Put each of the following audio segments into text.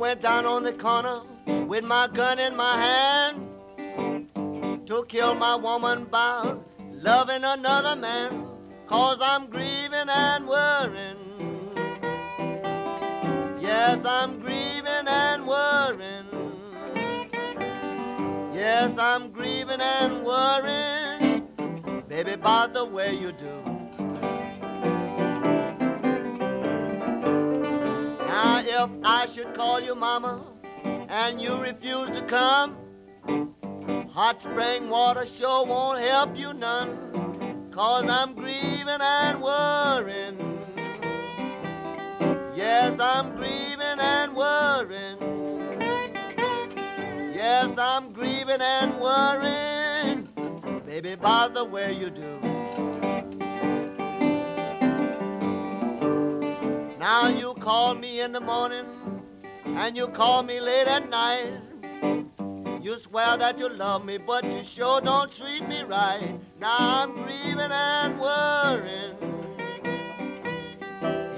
Went down on the corner with my gun in my hand to kill my woman by loving another man. Cause I'm grieving and worrying. Yes, I'm grieving and worrying. Yes, I'm grieving and worrying, baby, about the way you do. I should call you mama and you refuse to come, hot spring water sure won't help you none. Cause I'm grieving and worrying. Yes, I'm grieving and worrying. Yes, I'm grieving and worrying, baby, the way you do. Now you call me in the morning and you call me late at night. You swear that you love me, but you sure don't treat me right. Now I'm grieving and worrying.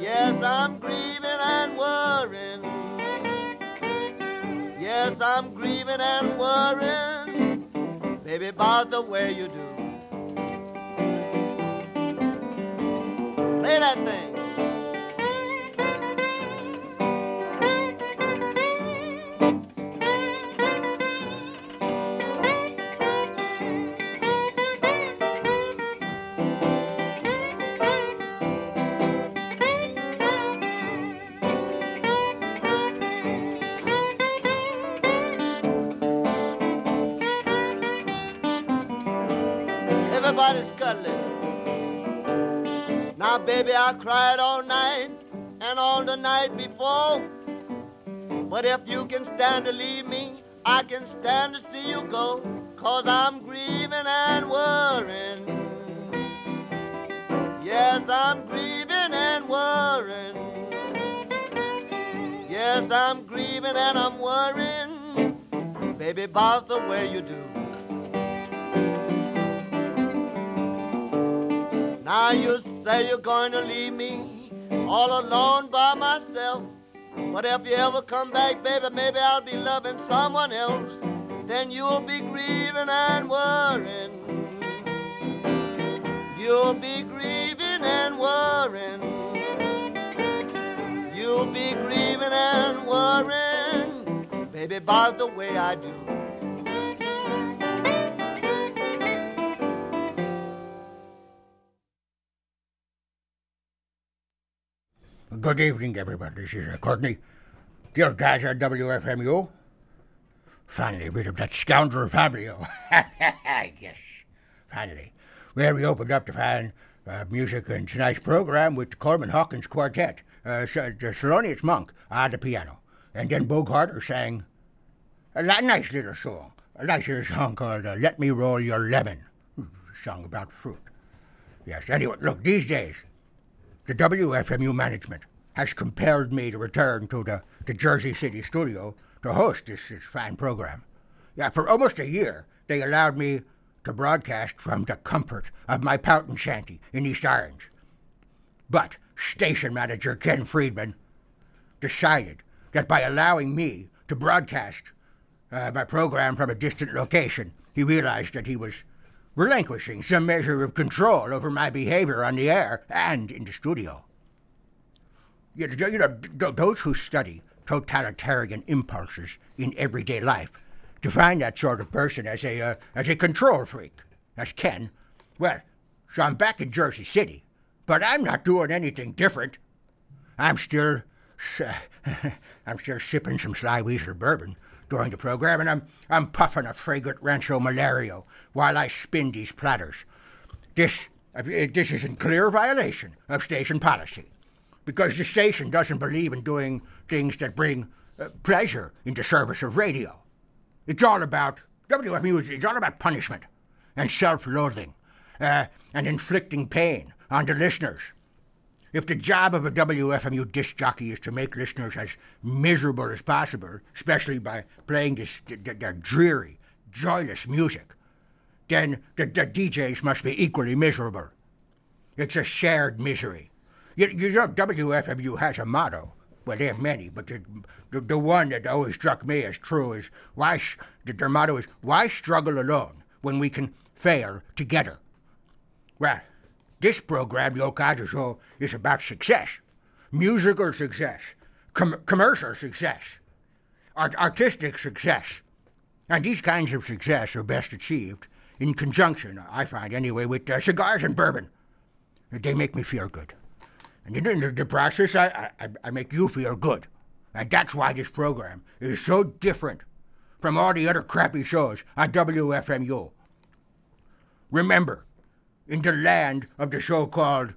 Yes, I'm grieving and worrying. Yes, I'm grieving and worrying, baby, about the way you do. Play that thing. Baby, I cried all night and all the night before. But if you can stand to leave me, I can stand to see you go. Cause I'm grieving and worrying. Yes, I'm grieving and worrying. Yes, I'm grieving and I'm worrying. Baby, about the way you do. Now you say you're going to leave me all alone by myself. But if you ever come back, baby, maybe I'll be loving someone else. Then you'll be grieving and worrying. You'll be grieving and worrying. You'll be grieving and worrying, baby, about the way I do. Good evening, everybody. This is uh, Courtney. The old guys at WFMU. Finally, rid of that scoundrel Fabio. yes, finally. Well, we opened up the fan uh, music in tonight's program with the Coleman Hawkins Quartet, uh, the Thelonious Monk on the piano. And then Bo Carter sang a nice little song, a nice little song called uh, Let Me Roll Your Lemon. A song about fruit. Yes, anyway, look, these days, the WFMU management has compelled me to return to the, the Jersey City studio to host this, this fine program. Yeah, for almost a year, they allowed me to broadcast from the comfort of my pouting shanty in East Orange. But station manager Ken Freedman decided that by allowing me to broadcast uh, my program from a distant location, he realized that he was relinquishing some measure of control over my behavior on the air and in the studio. You know, those who study totalitarian impulses in everyday life define that sort of person as a uh, as a control freak. That's Ken. Well, so I'm back in Jersey City, but I'm not doing anything different. I'm still I'm still sipping some Sly Weasel bourbon during the program, and I'm I'm puffing a fragrant Rancho Malario while I spin these platters. This this is in clear violation of station policy because the station doesn't believe in doing things that bring uh, pleasure into service of radio. It's all about WFMU. It's all about punishment and self-loathing uh, and inflicting pain on the listeners. If the job of a WFMU disc jockey is to make listeners as miserable as possible, especially by playing this dreary, joyless music, then the, the DJs must be equally miserable. It's a shared misery. You, you know, WFMU has a motto well, there are many, but the, the, the one that always struck me as true is why sh- the, their motto is why struggle alone when we can fail together. Well, this program, the Old Codger Show, is about success, musical success, com- commercial success, art- artistic success, and these kinds of success are best achieved in conjunction, I find anyway, with uh, cigars and bourbon. They make me feel good. And in the, the process, I, I, I make you feel good. And that's why this program is so different from all the other crappy shows on WFMU. Remember, in the land of the so called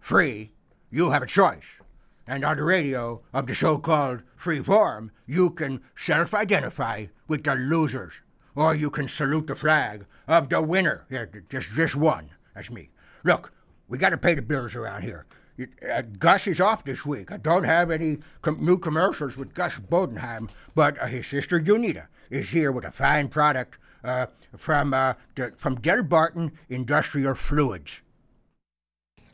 free, you have a choice. And on the radio of the so called free form, you can self identify with the losers. Or you can salute the flag of the winner. Yeah, just, just one. That's me. Look, we got to pay the bills around here. Uh, Gus is off this week. I don't have any com- new commercials with Gus Bodenheim, but uh, his sister Junita is here with a fine product uh, from uh, from Industrial Fluids.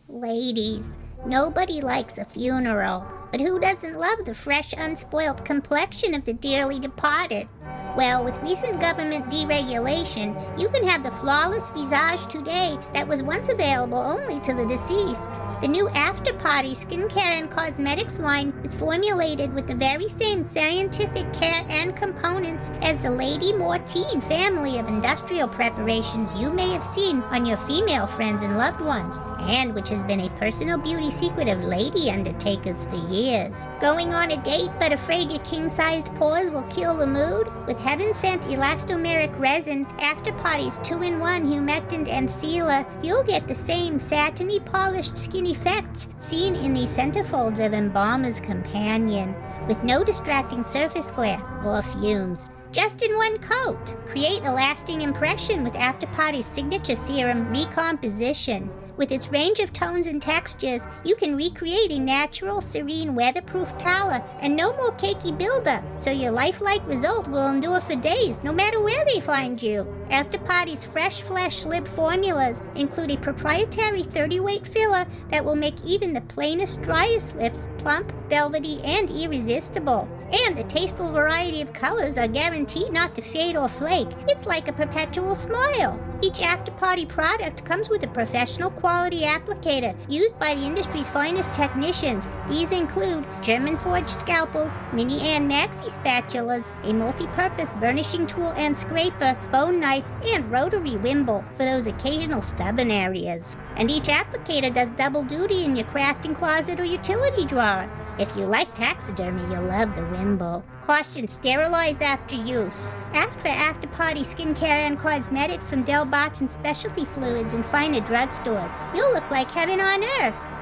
Ladies, nobody likes a funeral, but who doesn't love the fresh, unspoiled complexion of the dearly departed? Well, with recent government deregulation, you can have the flawless visage today that was once available only to the deceased. The new After Party skincare and cosmetics line is formulated with the very same scientific care and components as the Lady Mortine family of industrial preparations you may have seen on your female friends and loved ones, and which has been a personal beauty secret of lady undertakers for years. Going on a date but afraid your king sized pores will kill the mood? With heaven sent elastomeric resin, After Party's 2 in 1 humectant and sealer, you'll get the same satiny polished skin effects seen in the centerfolds of Embalmer's Companion, with no distracting surface glare or fumes. Just in one coat. Create a lasting impression with After Party's signature serum recomposition. With its range of tones and textures, you can recreate a natural, serene, weatherproof color and no more cakey buildup, so your lifelike result will endure for days, no matter where they find you. After Party's fresh flesh lip formulas include a proprietary 30 weight filler that will make even the plainest, driest lips plump, velvety, and irresistible. And the tasteful variety of colors are guaranteed not to fade or flake. It's like a perpetual smile. Each after party product comes with a professional quality applicator used by the industry's finest technicians. These include German forged scalpels, mini and maxi spatulas, a multi purpose burnishing tool and scraper, bone knife, and rotary wimble for those occasional stubborn areas. And each applicator does double duty in your crafting closet or utility drawer. If you like taxidermy, you'll love the Wimble. Caution, sterilize after use. Ask for after party skincare and cosmetics from Del Barton Specialty Fluids and finer drugstores. You'll look like heaven on earth.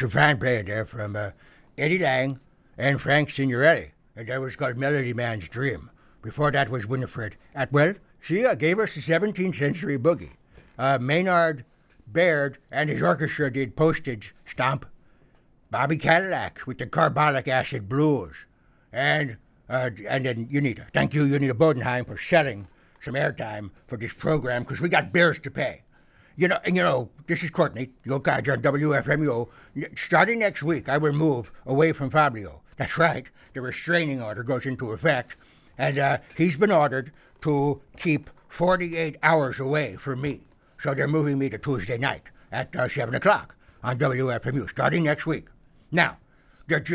Some fine playing there from uh, Eddie Lang and Frank Signorelli. And that was called Melody Man's Dream. Before that was Winifred Atwell. She uh, gave us the 17th century boogie. Uh, Maynard Baird and his orchestra did Postage Stamp. Bobbie Cadillac with the Carbolic Acid Blues. And uh, and then Unita. Thank you, Unita Bodenheim, for selling some airtime for this program because we got bills to pay. You know, and you know, this is Courtney, your guy on WFMU. Starting next week, I will move away from Fabio. That's right. The restraining order goes into effect, and uh, he's been ordered to keep 48 hours away from me. So they're moving me to Tuesday night at uh, 7 o'clock on WFMU starting next week. Now,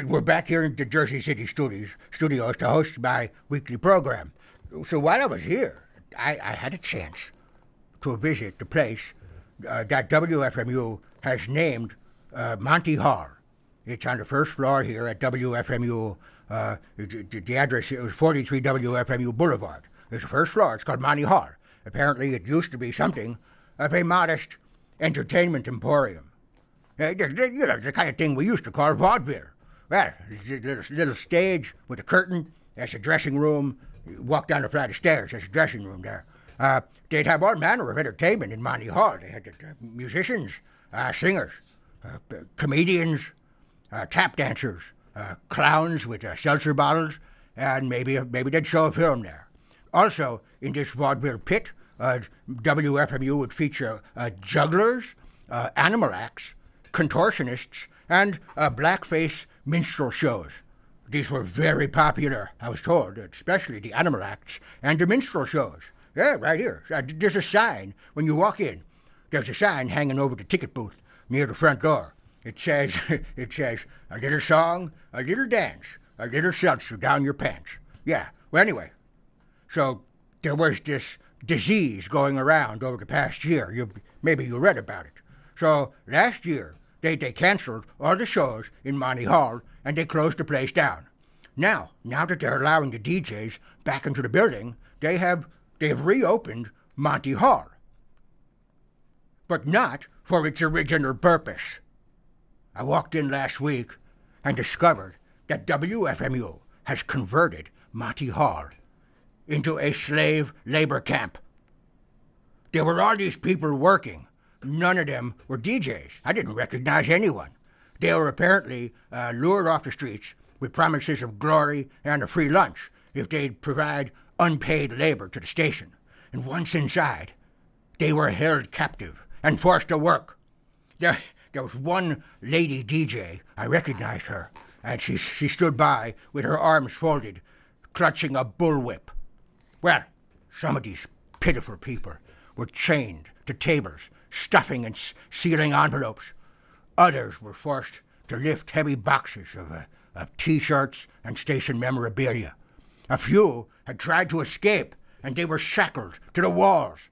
we're back here in the Jersey City studios, studios to host my weekly program. So while I was here, I, I had a chance to visit the place uh, that WFMU has named uh, Monty Hall. It's on the first floor here at WFMU. Uh, the, the, address is 43 WFMU Boulevard. It's the first floor. It's called Monty Hall. Apparently, it used to be something of a modest entertainment emporium. Uh, you know, the kind of thing we used to call vaudeville. Well, little, little stage with a curtain. That's a dressing room. You walk down the flight of stairs. There's a dressing room there. Uh, they'd have all manner of entertainment in Monty Hall. They had uh, musicians, uh, singers, uh, comedians, uh, tap dancers, clowns with seltzer bottles, and maybe maybe they'd show a film there. Also, in this vaudeville pit, WFMU would feature jugglers, animal acts, contortionists, and blackface minstrel shows. These were very popular, I was told, especially the animal acts and the minstrel shows. Yeah, right here. Uh, there's a sign when you walk in. There's a sign hanging over the ticket booth near the front door. It says, it says, a little song, a little dance, a little seltzer down your pants. Yeah. Well, anyway, so there was this disease going around over the past year. You maybe you read about it. So last year they they canceled all the shows in Monty Hall and they closed the place down. Now, now that they're allowing the DJs back into the building, they have they've reopened Monty Hall. But not for its original purpose. I walked in last week and discovered that WFMU has converted Monty Hall into a slave labor camp. There were all these people working. None of them were DJs. I didn't recognize anyone. They were apparently uh, lured off the streets with promises of glory and a free lunch if they'd provide unpaid labor to the station. And once inside, they were held captive and forced to work. There, there was one lady DJ, I recognized her, and she, she stood by with her arms folded, clutching a bullwhip. Well, some of these pitiful people were chained to tables, stuffing and sealing envelopes. Others were forced to lift heavy boxes of, uh, of t shirts and station memorabilia. A few had tried to escape, and they were shackled to the walls.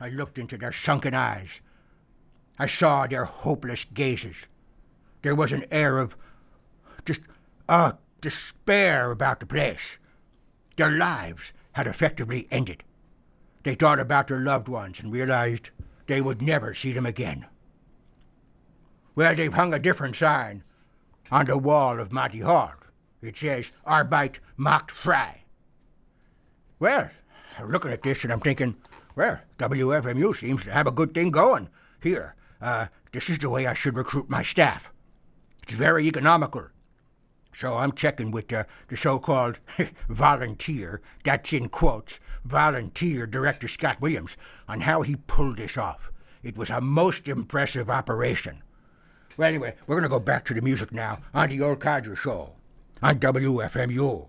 I looked into their sunken eyes. I saw their hopeless gazes. There was an air of just uh, despair about the place. Their lives had effectively ended. They thought about their loved ones and realized they would never see them again. Well, they've hung a different sign on the wall of Monty Hall. It says, Arbeit macht frei. Well, I'm looking at this and I'm thinking, well, WFMU seems to have a good thing going here. Uh, this is the way I should recruit my staff. It's very economical. So I'm checking with uh, the so-called volunteer, that's in quotes, volunteer director Scott Williams, on how he pulled this off. It was a most impressive operation. Well, anyway, we're going to go back to the music now on the Old Codger Show on WFMU.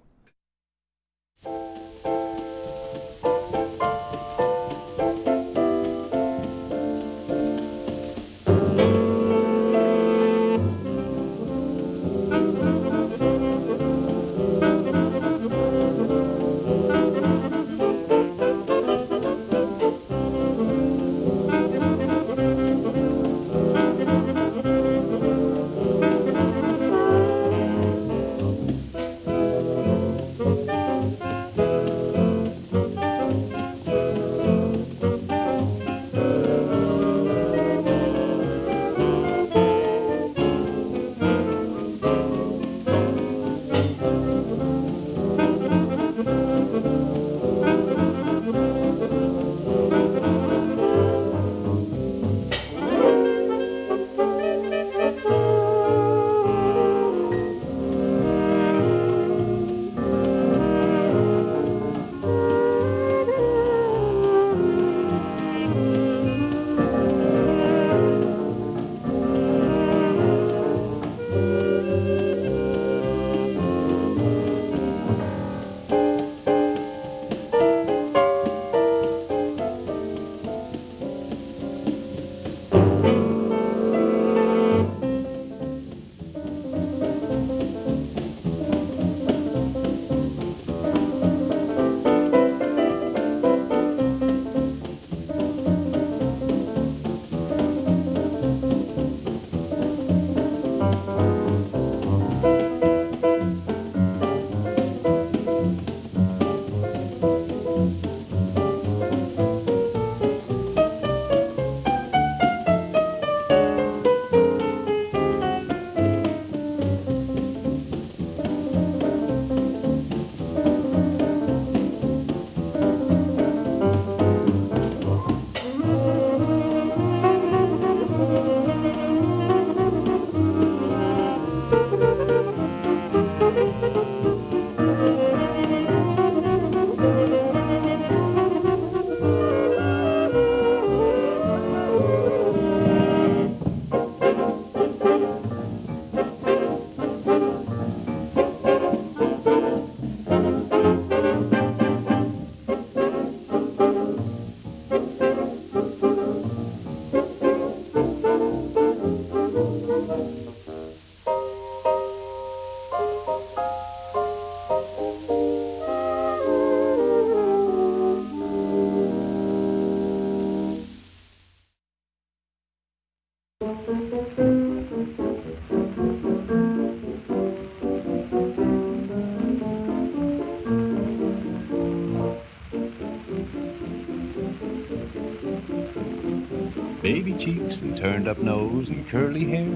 Turned up nose and curly hair.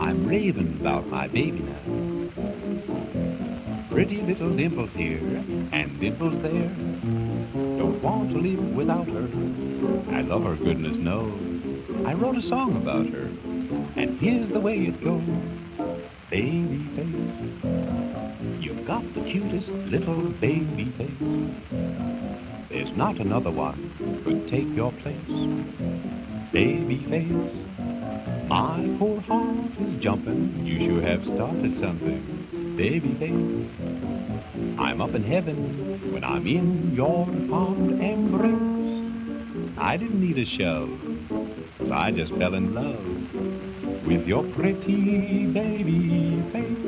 I'm raving about my baby now. Pretty little dimples here and dimples there. Don't want to live without her. I love her, goodness knows. I wrote a song about her, and here's the way it goes. Baby face, you've got the cutest little baby face. There's not another one could take your place. Baby face, my poor heart is jumping. You sure have started something. Baby face, I'm up in heaven when I'm in your fond embrace. I didn't need a shove, so I just fell in love with your pretty baby face.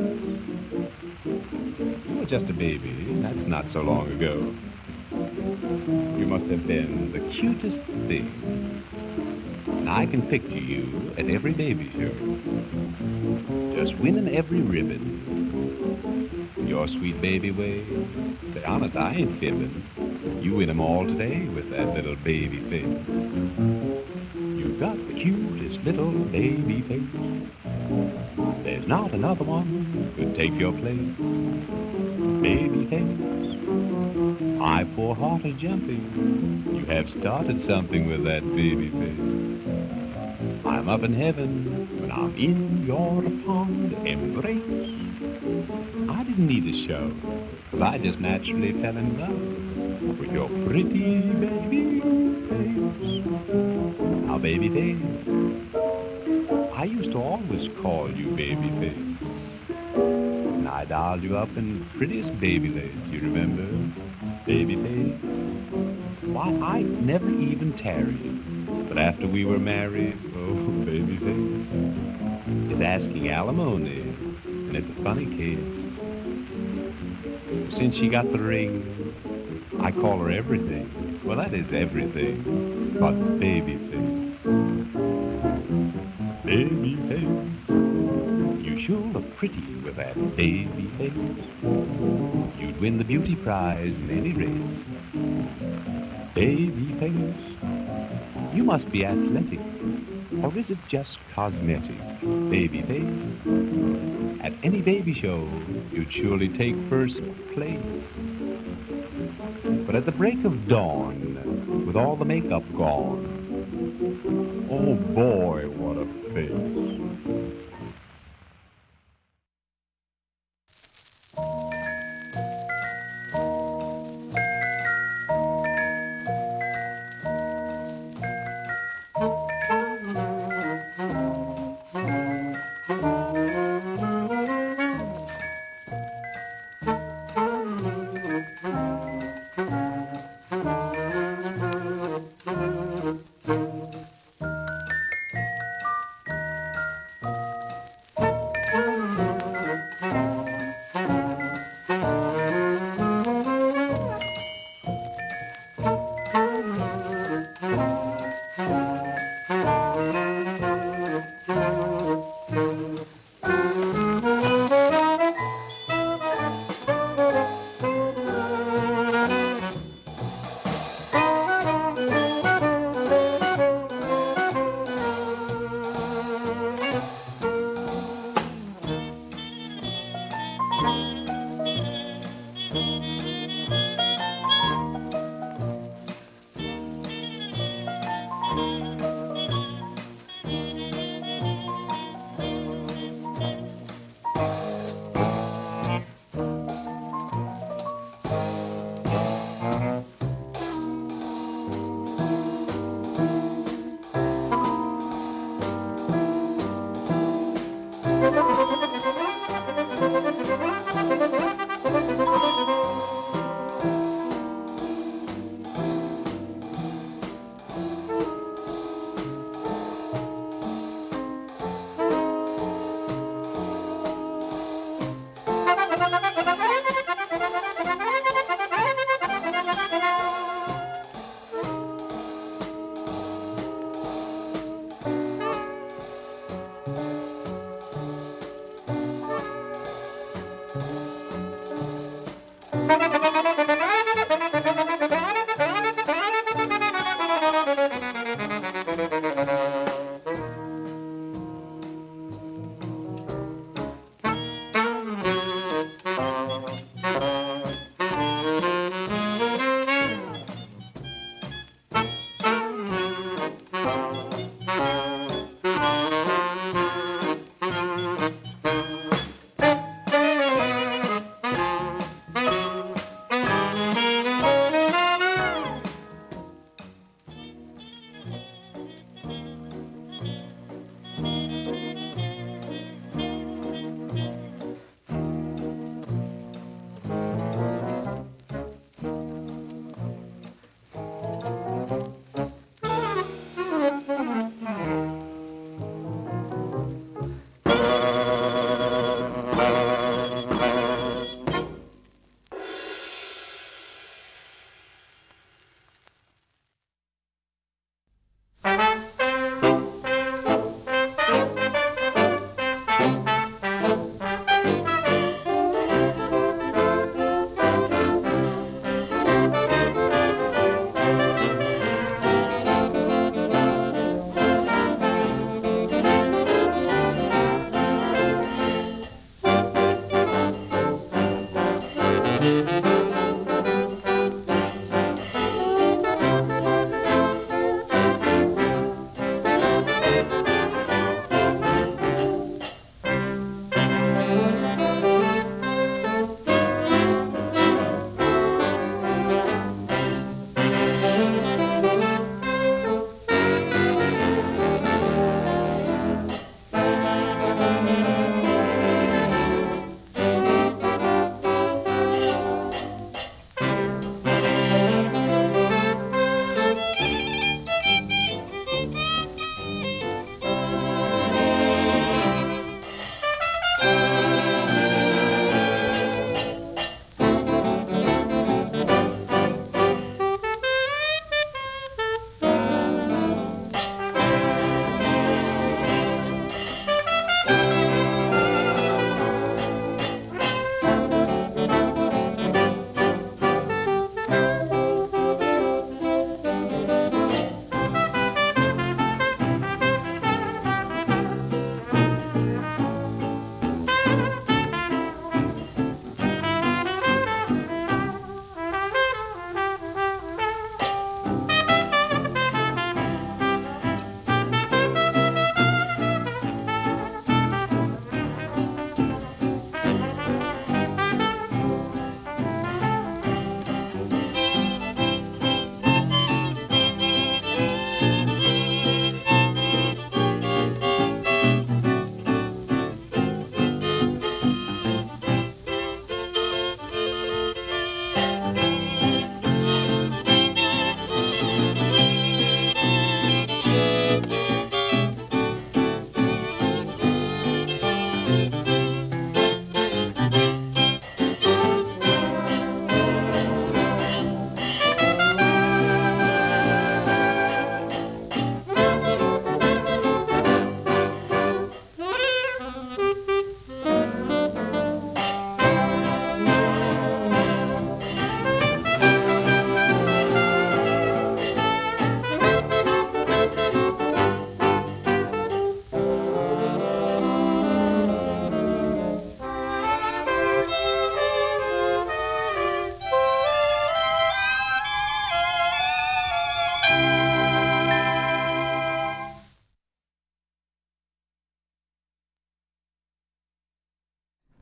You were just a baby, that's not so long ago. You must have been the cutest thing. I can picture you at every baby show. Just winning every ribbon. Your sweet baby way. Say, honest, I ain't fibbing. You win 'em all today with that little baby face. You've got the cutest little baby face. There's not another one could take your place. Baby face. My poor heart is jumping. You have started something with that baby face. I'm up in heaven when I'm in your fond embrace. I didn't need a show, 'cause I just naturally fell in love with your pretty baby face. Now, baby face, I used to always call you baby face. And I dolled you up in prettiest baby lace, you remember? Baby face. Why, I never even tarried. But after we were married, oh, baby face, is asking alimony. And it's a funny case. Since she got the ring, I call her everything. Well, that is everything but baby face. Baby face. You look pretty with that baby face. You'd win the beauty prize in any race. Baby face. You must be athletic. Or is it just cosmetic? Baby face. At any baby show, you'd surely take first place. But at the break of dawn, with all the makeup gone, oh boy, what a face.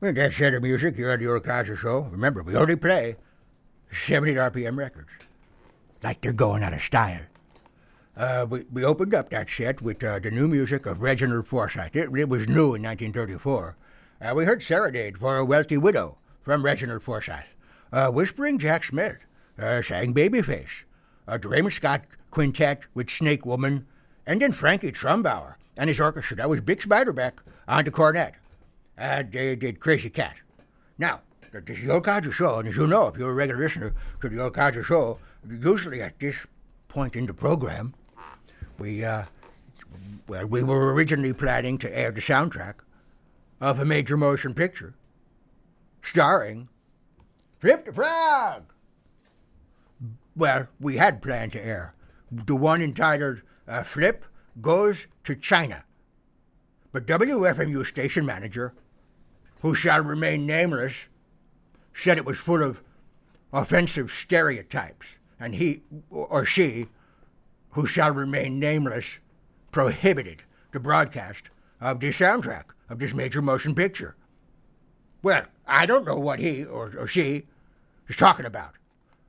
With that set of music here on the Codger Show, remember, we only play 70 RPM records. Like they're going out of style. Uh, we, we opened up that set with uh, the new music of Reginald Foresythe. It, it was new in 1934. Uh, we heard Serenade for a Wealthy Widow from Reginald Foresythe. Uh, Whispering Jack Smith uh, sang Babyface. Uh, the Raymond Scott Quintet with Snake Woman. And then Frankie Trumbauer and his orchestra. That was Bix Beiderbecke on the cornet. And they did Crazy Cat. Now, this is the Old Codger Show, and as you know, if you're a regular listener to the Old Codger Show, usually at this point in the program, we, uh, well, we were originally planning to air the soundtrack of a major motion picture starring Flip the Frog. Well, we had planned to air the one entitled uh, Flip Goes to China. But WFMU station manager, who shall remain nameless, said it was full of offensive stereotypes, and he or she, who shall remain nameless, prohibited the broadcast of this soundtrack of this major motion picture. Well, I don't know what he or, or she is talking about.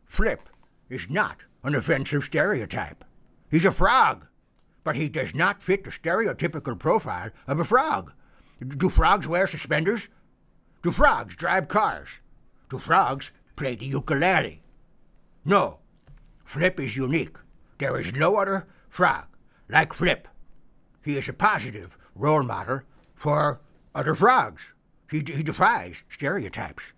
Flip is not an offensive stereotype. He's a frog, but he does not fit the stereotypical profile of a frog. Do frogs wear suspenders? Do frogs drive cars? Do frogs play the ukulele? No. Flip is unique. There is no other frog like Flip. He is a positive role model for other frogs. He, he defies stereotypes.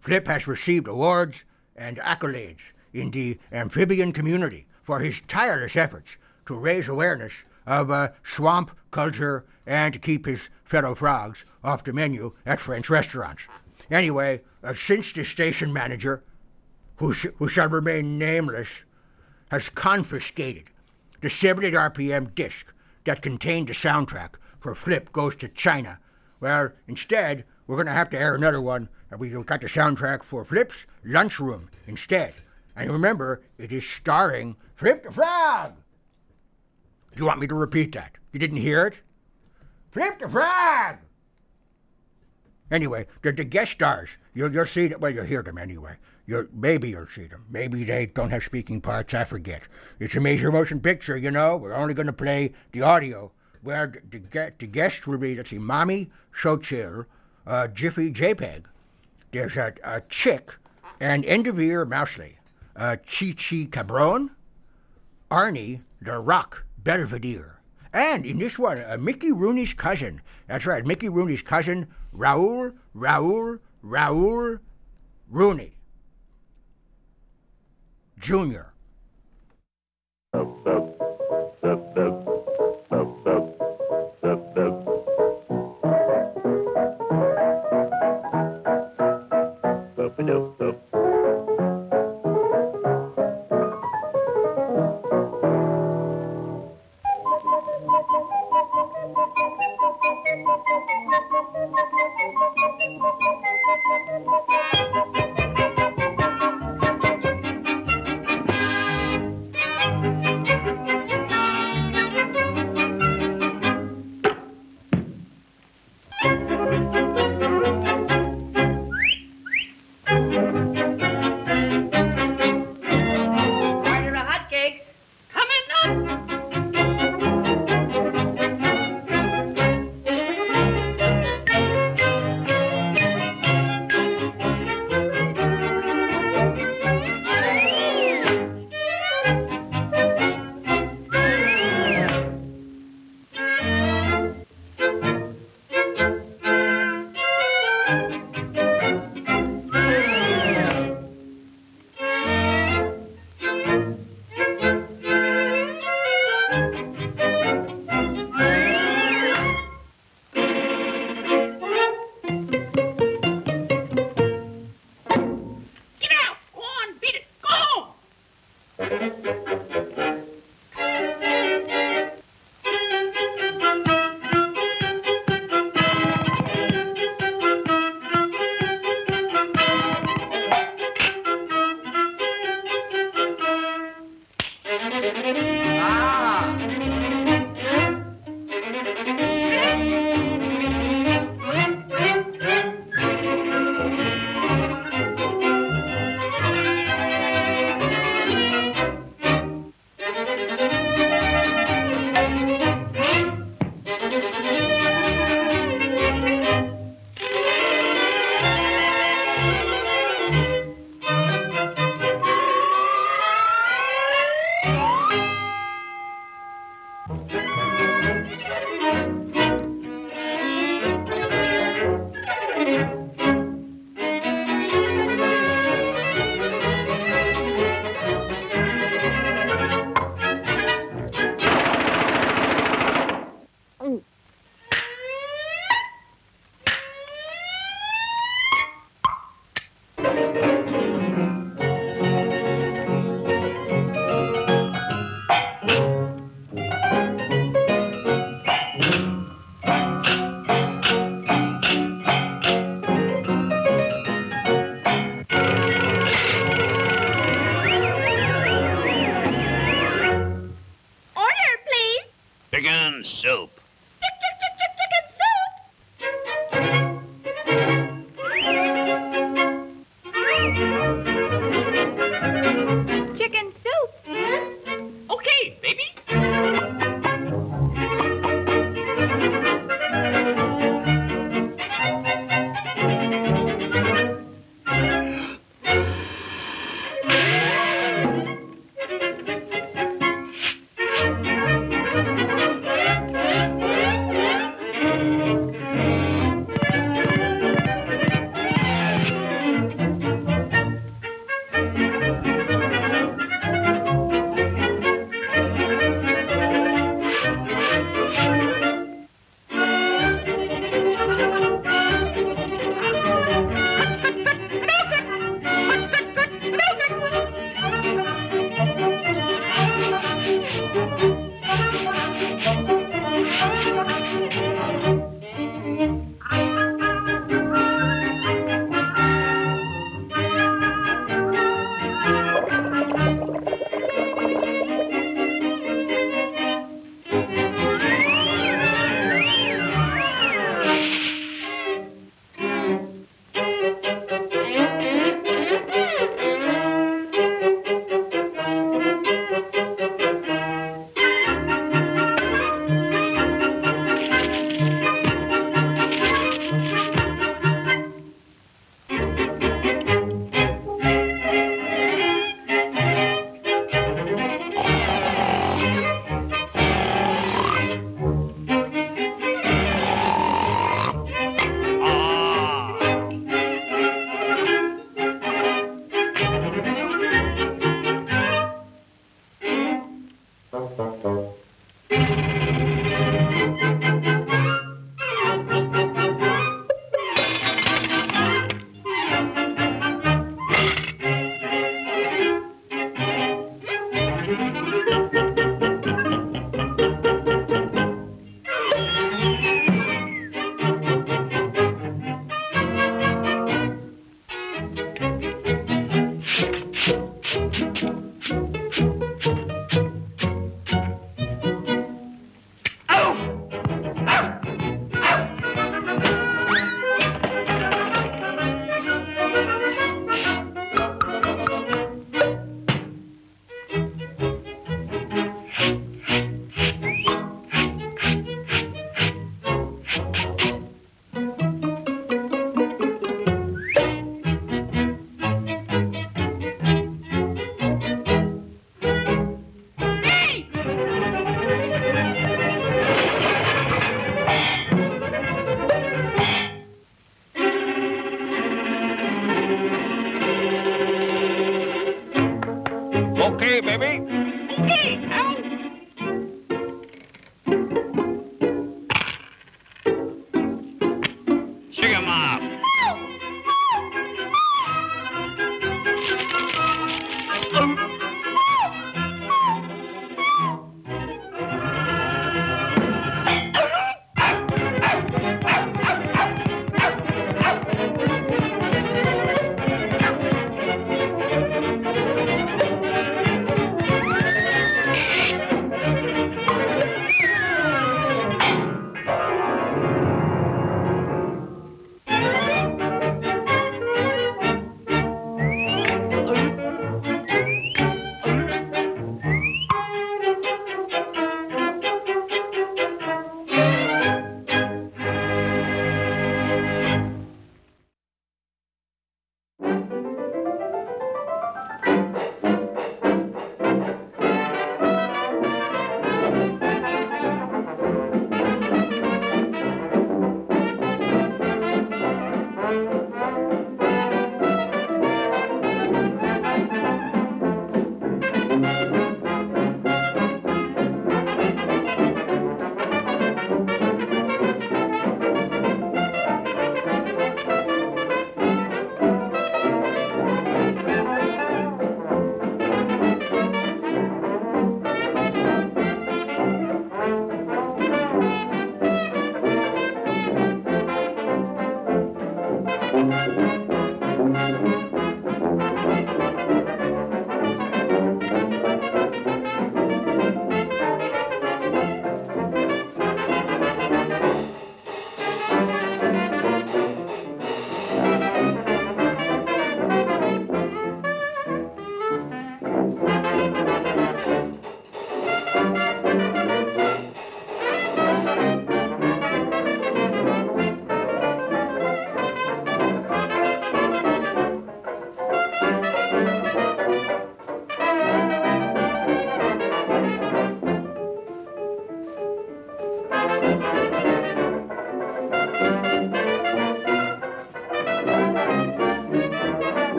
Flip has received awards and accolades in the amphibian community for his tireless efforts to raise awareness of uh, swamp culture and to keep his fellow frogs off the menu at French restaurants. Anyway, uh, since the station manager, who, sh- who shall remain nameless, has confiscated the 70 RPM disc that contained the soundtrack for Flip Goes to China, well, instead, we're going to have to air another one, and we got the soundtrack for Flip's Lunchroom instead. And remember, it is starring Flip the Frog. Do you want me to repeat that? You didn't hear it? Flip the Frog! Anyway, the, the guest stars, you'll, you'll see them. Well, you'll hear them anyway. You'll, maybe you'll see them. Maybe they don't have speaking parts. I forget. It's a major motion picture, you know. We're only going to play the audio. Where the, the, the guests will be, let's see, Mommy Xochitl, uh, Jiffy JPEG. There's a, a chick and Endeavor Mousley, uh, Chi Chi Cabron, Arnie the Rock Belvedere. And in this one, uh, Mickey Rooney's cousin. That's right, Mickey Rooney's cousin, Raoul, Raoul, Raoul Rooney Jr. Chicken soup.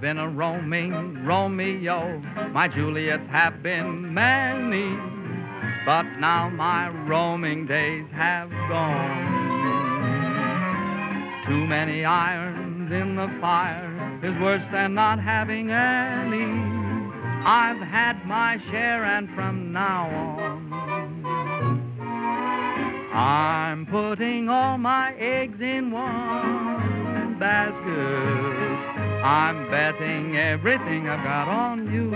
Been a roaming Romeo, my Juliets have been many, but now my roaming days have gone. Too many irons in the fire is worse than not having any. I've had my share, and from now on, I'm putting all my eggs in one basket. I'm betting everything I've got on you.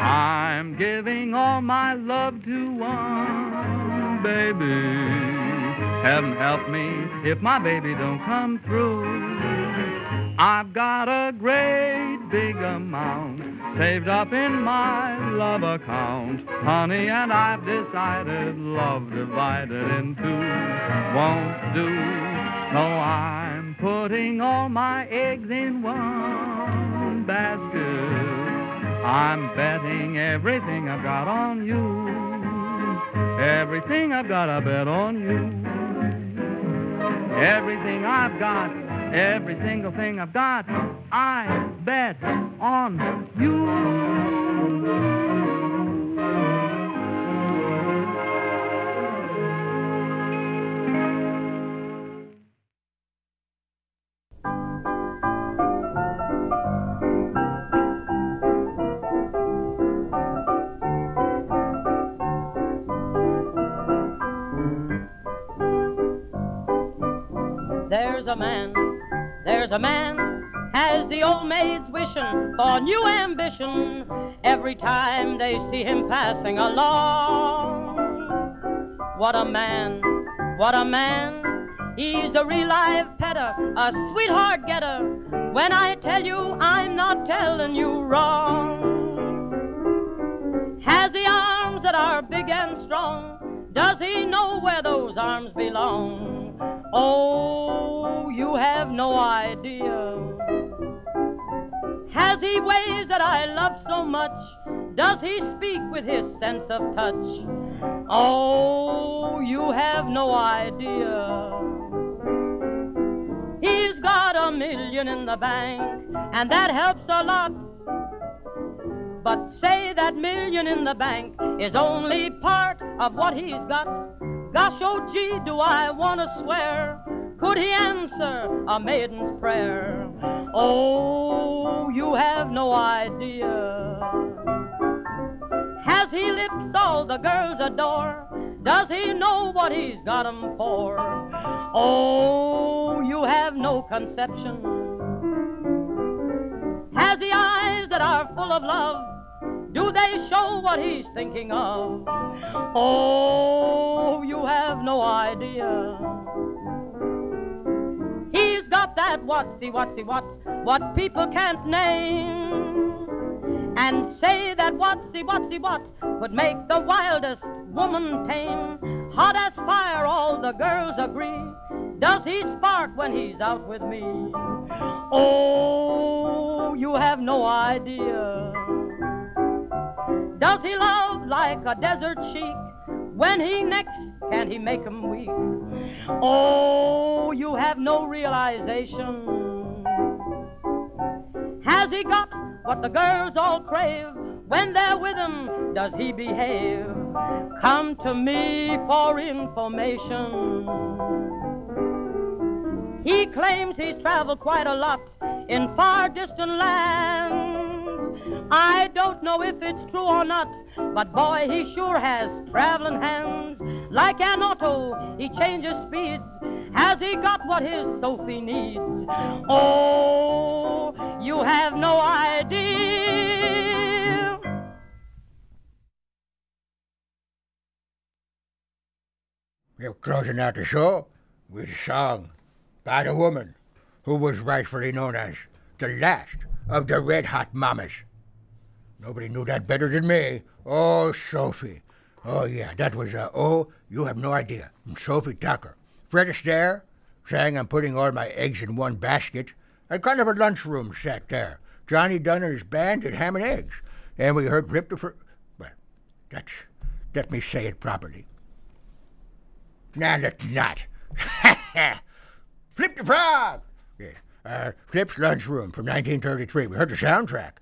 I'm giving all my love to one baby. Heaven help me if my baby don't come through. I've got a great big amount saved up in my love account, honey, and I've decided love divided in two won't do. So I'm putting all my eggs in one basket. I'm betting everything I've got on you. Everything I've got, I bet on you. Everything I've got, every single thing I've got, I bet on you. A man, there's a man, has the old maids wishing for new ambition every time they see him passing along. What a man, what a man, he's a real live petter, a sweetheart getter. When I tell you, I'm not telling you wrong. Has the arms that are big and strong? Does he know where those arms belong? Oh, no idea. Has he ways that I love so much? Does he speak with his sense of touch? Oh, you have no idea. He's got a million in the bank, and that helps a lot. But say that million in the bank is only part of what he's got. Gosh, oh gee, do I want to swear? Could he answer a maiden's prayer? Oh, you have no idea. Has he lips all the girls adore? Does he know what he's got 'em for? Oh, you have no conception. Has he eyes that are full of love? Do they show what he's thinking of? Oh, you have no idea. Got that whatsy whatsy what, what people can't name. And say that whatsy whatsy what would make the wildest woman tame. Hot as fire, all the girls agree. Does he spark when he's out with me? Oh, you have no idea. Does he love like a desert sheik? When he next can he make 'em weak? Oh, you have no realization. Has he got what the girls all crave? When they're with him, does he behave? Come to me for information. He claims he's traveled quite a lot in far distant lands. I don't know if it's true or not, but boy, he sure has traveling hands. Like an auto, he changes speeds. Has he got what his Sophie needs? Oh, you have no idea. We're closing out the show with a song by the woman who was rightfully known as the last of the Red Hot Mamas. Nobody knew that better than me. Oh, Sophie. Oh, yeah, that was, uh, oh, you have no idea. Sophie Tucker. Fred Astaire saying I'm putting all my eggs in one basket. A kind of a lunchroom set there. Johnny Dunn and his band did ham and eggs. And we heard Rip the Well, that's, let me say it properly. Nah, let's not. Flip the frog! Yeah. uh, Flip's Lunchroom from 1933. We heard the soundtrack.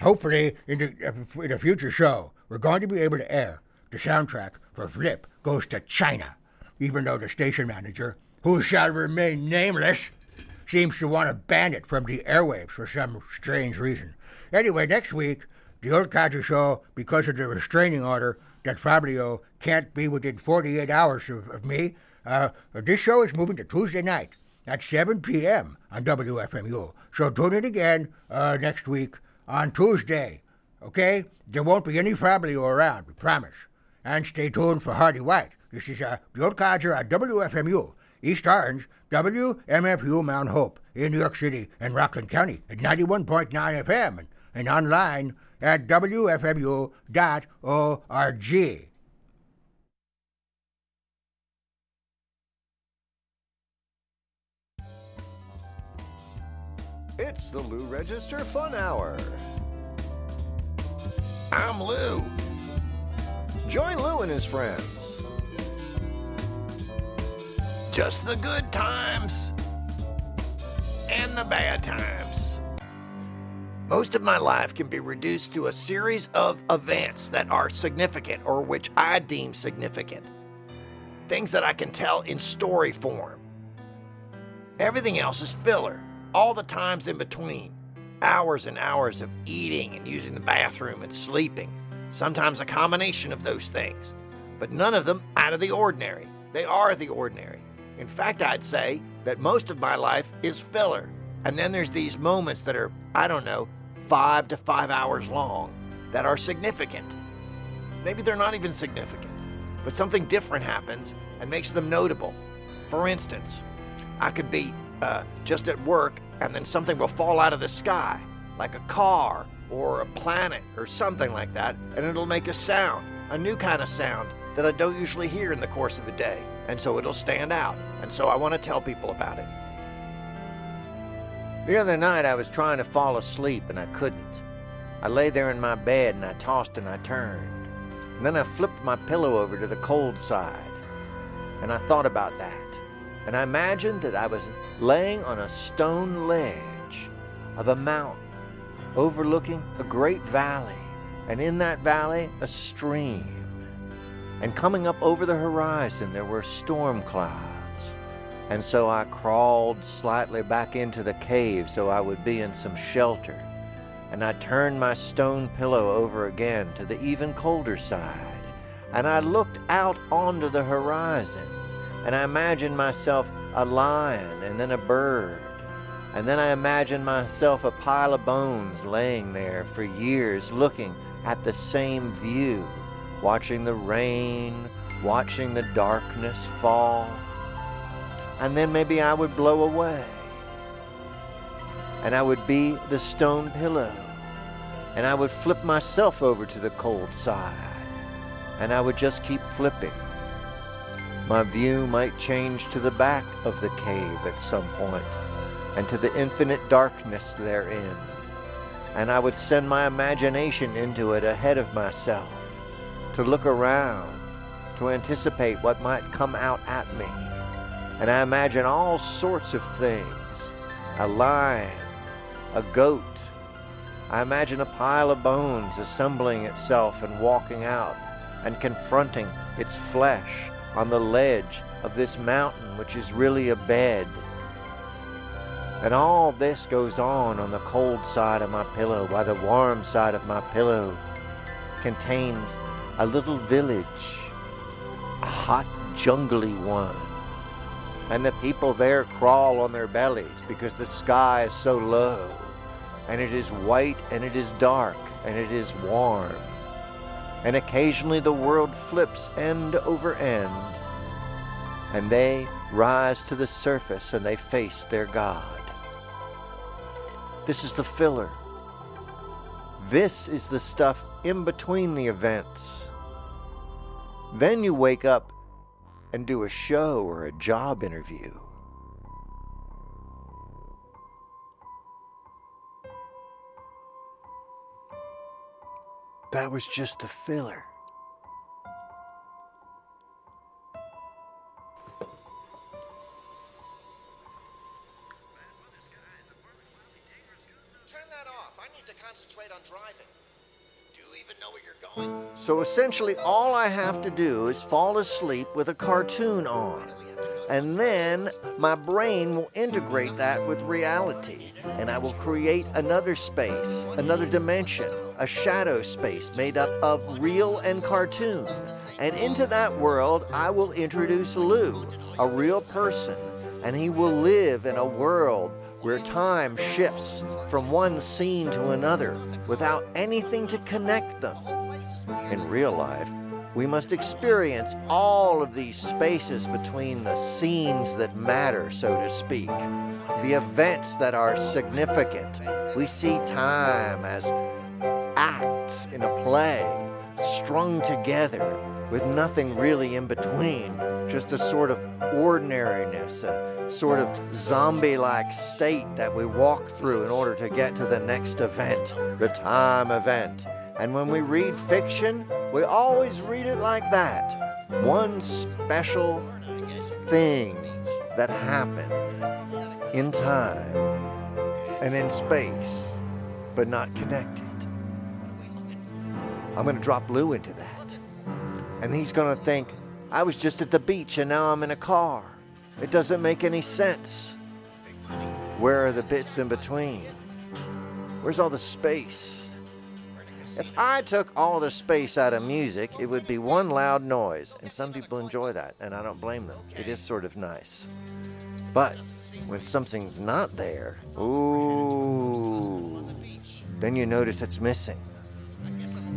Hopefully, in the, uh, in a future show, we're going to be able to air the soundtrack for Flip Goes to China, even though the station manager, who shall remain nameless, seems to want to ban it from the airwaves for some strange reason. Anyway, next week, the Old Codger Show, because of the restraining order that Fabio can't be within 48 hours of, of me, uh, this show is moving to Tuesday night at 7 p.m. on WFMU. So tune in again uh, next week on Tuesday. Okay? There won't be any Fabio around, we promise. And stay tuned for Hardy White. This is uh, Old Codger at WFMU, East Orange, WMFU Mount Hope in New York City and Rockland County at 91.9 FM and, and online at WFMU.org. It's the Lou Register Fun Hour. I'm Lou. Join Lou and his friends. Just the good times and the bad times. Most of my life can be reduced to a series of events that are significant or which I deem significant. Things that I can tell in story form. Everything else is filler, all the times in between. Hours and hours of eating and using the bathroom and sleeping. Sometimes a combination of those things, but none of them out of the ordinary. They are the ordinary. In fact, I'd say that most of my life is filler. And then there's these moments that are, I don't know, five to five hours long that are significant. Maybe they're not even significant, but something different happens and makes them notable. For instance, I could be uh, just at work and then something will fall out of the sky, like a car or a planet or something like that, and it'll make a sound, a new kind of sound that I don't usually hear in the course of a day. And so it'll stand out. And so I want to tell people about it. The other night I was trying to fall asleep and I couldn't. I lay there in my bed and I tossed and I turned. And then I flipped my pillow over to the cold side. And I thought about that. And I imagined that I was laying on a stone ledge of a mountain overlooking a great valley, and in that valley, a stream. And coming up over the horizon, there were storm clouds. And so I crawled slightly back into the cave so I would be in some shelter. And I turned my stone pillow over again to the even colder side. And I looked out onto the horizon. And I imagined myself a lion and then a bird. And then I imagined myself a pile of bones laying there for years looking at the same view, watching the rain, watching the darkness fall. And then maybe I would blow away. And I would be the stone pillow. And I would flip myself over to the cold side. And I would just keep flipping. My view might change to the back of the cave at some point and to the infinite darkness therein. And I would send my imagination into it ahead of myself, to look around, to anticipate what might come out at me. And I imagine all sorts of things a lion, a goat. I imagine a pile of bones assembling itself and walking out and confronting its flesh on the ledge of this mountain, which is really a bed and all this goes on on the cold side of my pillow, while the warm side of my pillow contains a little village, a hot, jungly one. And the people there crawl on their bellies because the sky is so low, and it is white, and it is dark, and it is warm. And occasionally the world flips end over end, and they rise to the surface and they face their God. This is the filler. This is the stuff in between the events. Then you wake up and do a show or a job interview. That was just the filler. need to concentrate on driving. Do you even know where you're going? So essentially, all I have to do is fall asleep with a cartoon on. And then my brain will integrate that with reality, and I will create another space, another dimension, a shadow space made up of real and cartoon. And into that world, I will introduce Lou, a real person, and he will live in a world where time shifts from one scene to another without anything to connect them. In real life, we must experience all of these spaces between the scenes that matter, so to speak, the events that are significant. We see time as acts in a play, strung together with nothing really in between, just a sort of ordinariness, a sort of zombie like state that we walk through in order to get to the next event, the time event. And when we read fiction, we always read it like that one special thing that happened in time and in space, but not connected. I'm going to drop Lou into that. And he's going to think, I was just at the beach and now I'm in a car. It doesn't make any sense. Where are the bits in between? Where's all the space? If I took all the space out of music, it would be one loud noise, and some people enjoy that, and I don't blame them. It is sort of nice. But when something's not there, ooh, then you notice it's missing.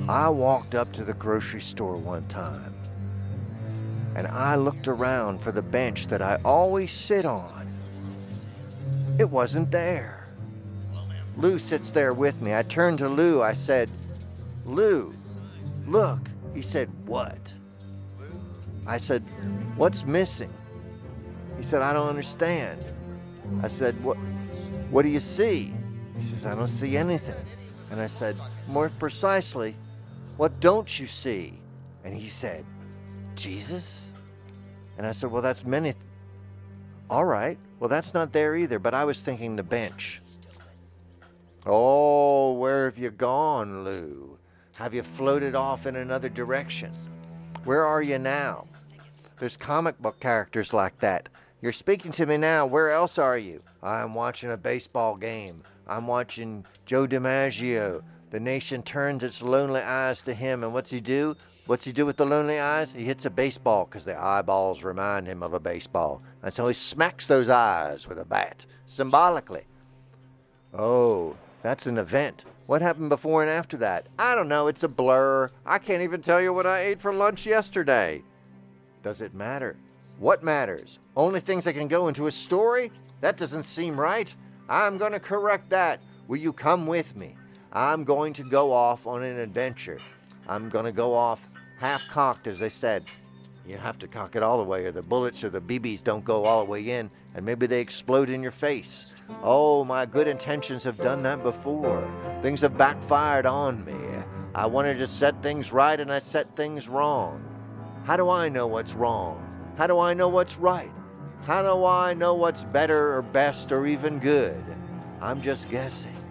I walked up to the grocery store one time, and I looked around for the bench that I always sit on. It wasn't there. Lou sits there with me. I turned to Lou. I said, Lou, look. He said, What? I said, What's missing? He said, I don't understand. I said, What what do you see? He says, I don't see anything. And I said, More precisely, what don't you see? And he said, Jesus? And I said, Well, that's many. Th- All right. Well, that's not there either, but I was thinking the bench. Oh, where have you gone, Lou? Have you floated off in another direction? Where are you now? There's comic book characters like that. You're speaking to me now. Where else are you? I'm watching a baseball game. I'm watching Joe DiMaggio. The nation turns its lonely eyes to him, and what's he do? What's he do with the lonely eyes? He hits a baseball because the eyeballs remind him of a baseball. And so he smacks those eyes with a bat, symbolically. Oh, that's an event. What happened before and after that? I don't know. It's a blur. I can't even tell you what I ate for lunch yesterday. Does it matter? What matters? Only things that can go into a story? That doesn't seem right. I'm going to correct that. Will you come with me? I'm going to go off on an adventure. I'm going to go off half cocked, as they said. You have to cock it all the way, or the bullets or the BBs don't go all the way in, and maybe they explode in your face. Oh, my good intentions have done that before. Things have backfired on me. I wanted to set things right, and I set things wrong. How do I know what's wrong? How do I know what's right? How do I know what's better or best or even good? I'm just guessing.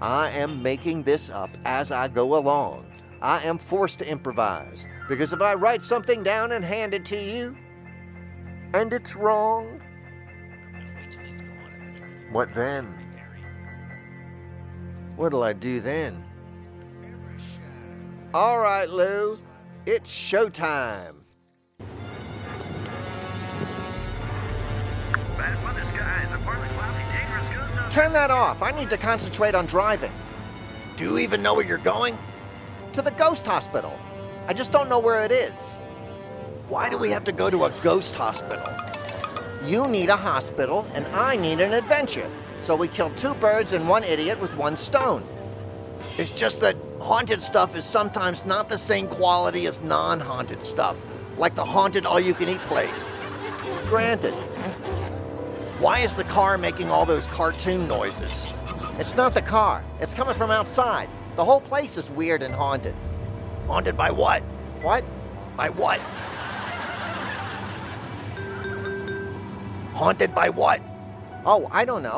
I am making this up as I go along. I am forced to improvise because if I write something down and hand it to you and it's wrong, what then? What'll I do then? All right, Lou, it's showtime. Turn that off. I need to concentrate on driving. Do you even know where you're going? To the ghost hospital. I just don't know where it is. Why do we have to go to a ghost hospital? You need a hospital, and I need an adventure. So we killed two birds and one idiot with one stone. It's just that haunted stuff is sometimes not the same quality as non haunted stuff, like the haunted all you can eat place. Granted. Why is the car making all those cartoon noises? It's not the car, it's coming from outside. The whole place is weird and haunted. Haunted by what? What? By what? Haunted by what? Oh, I don't know.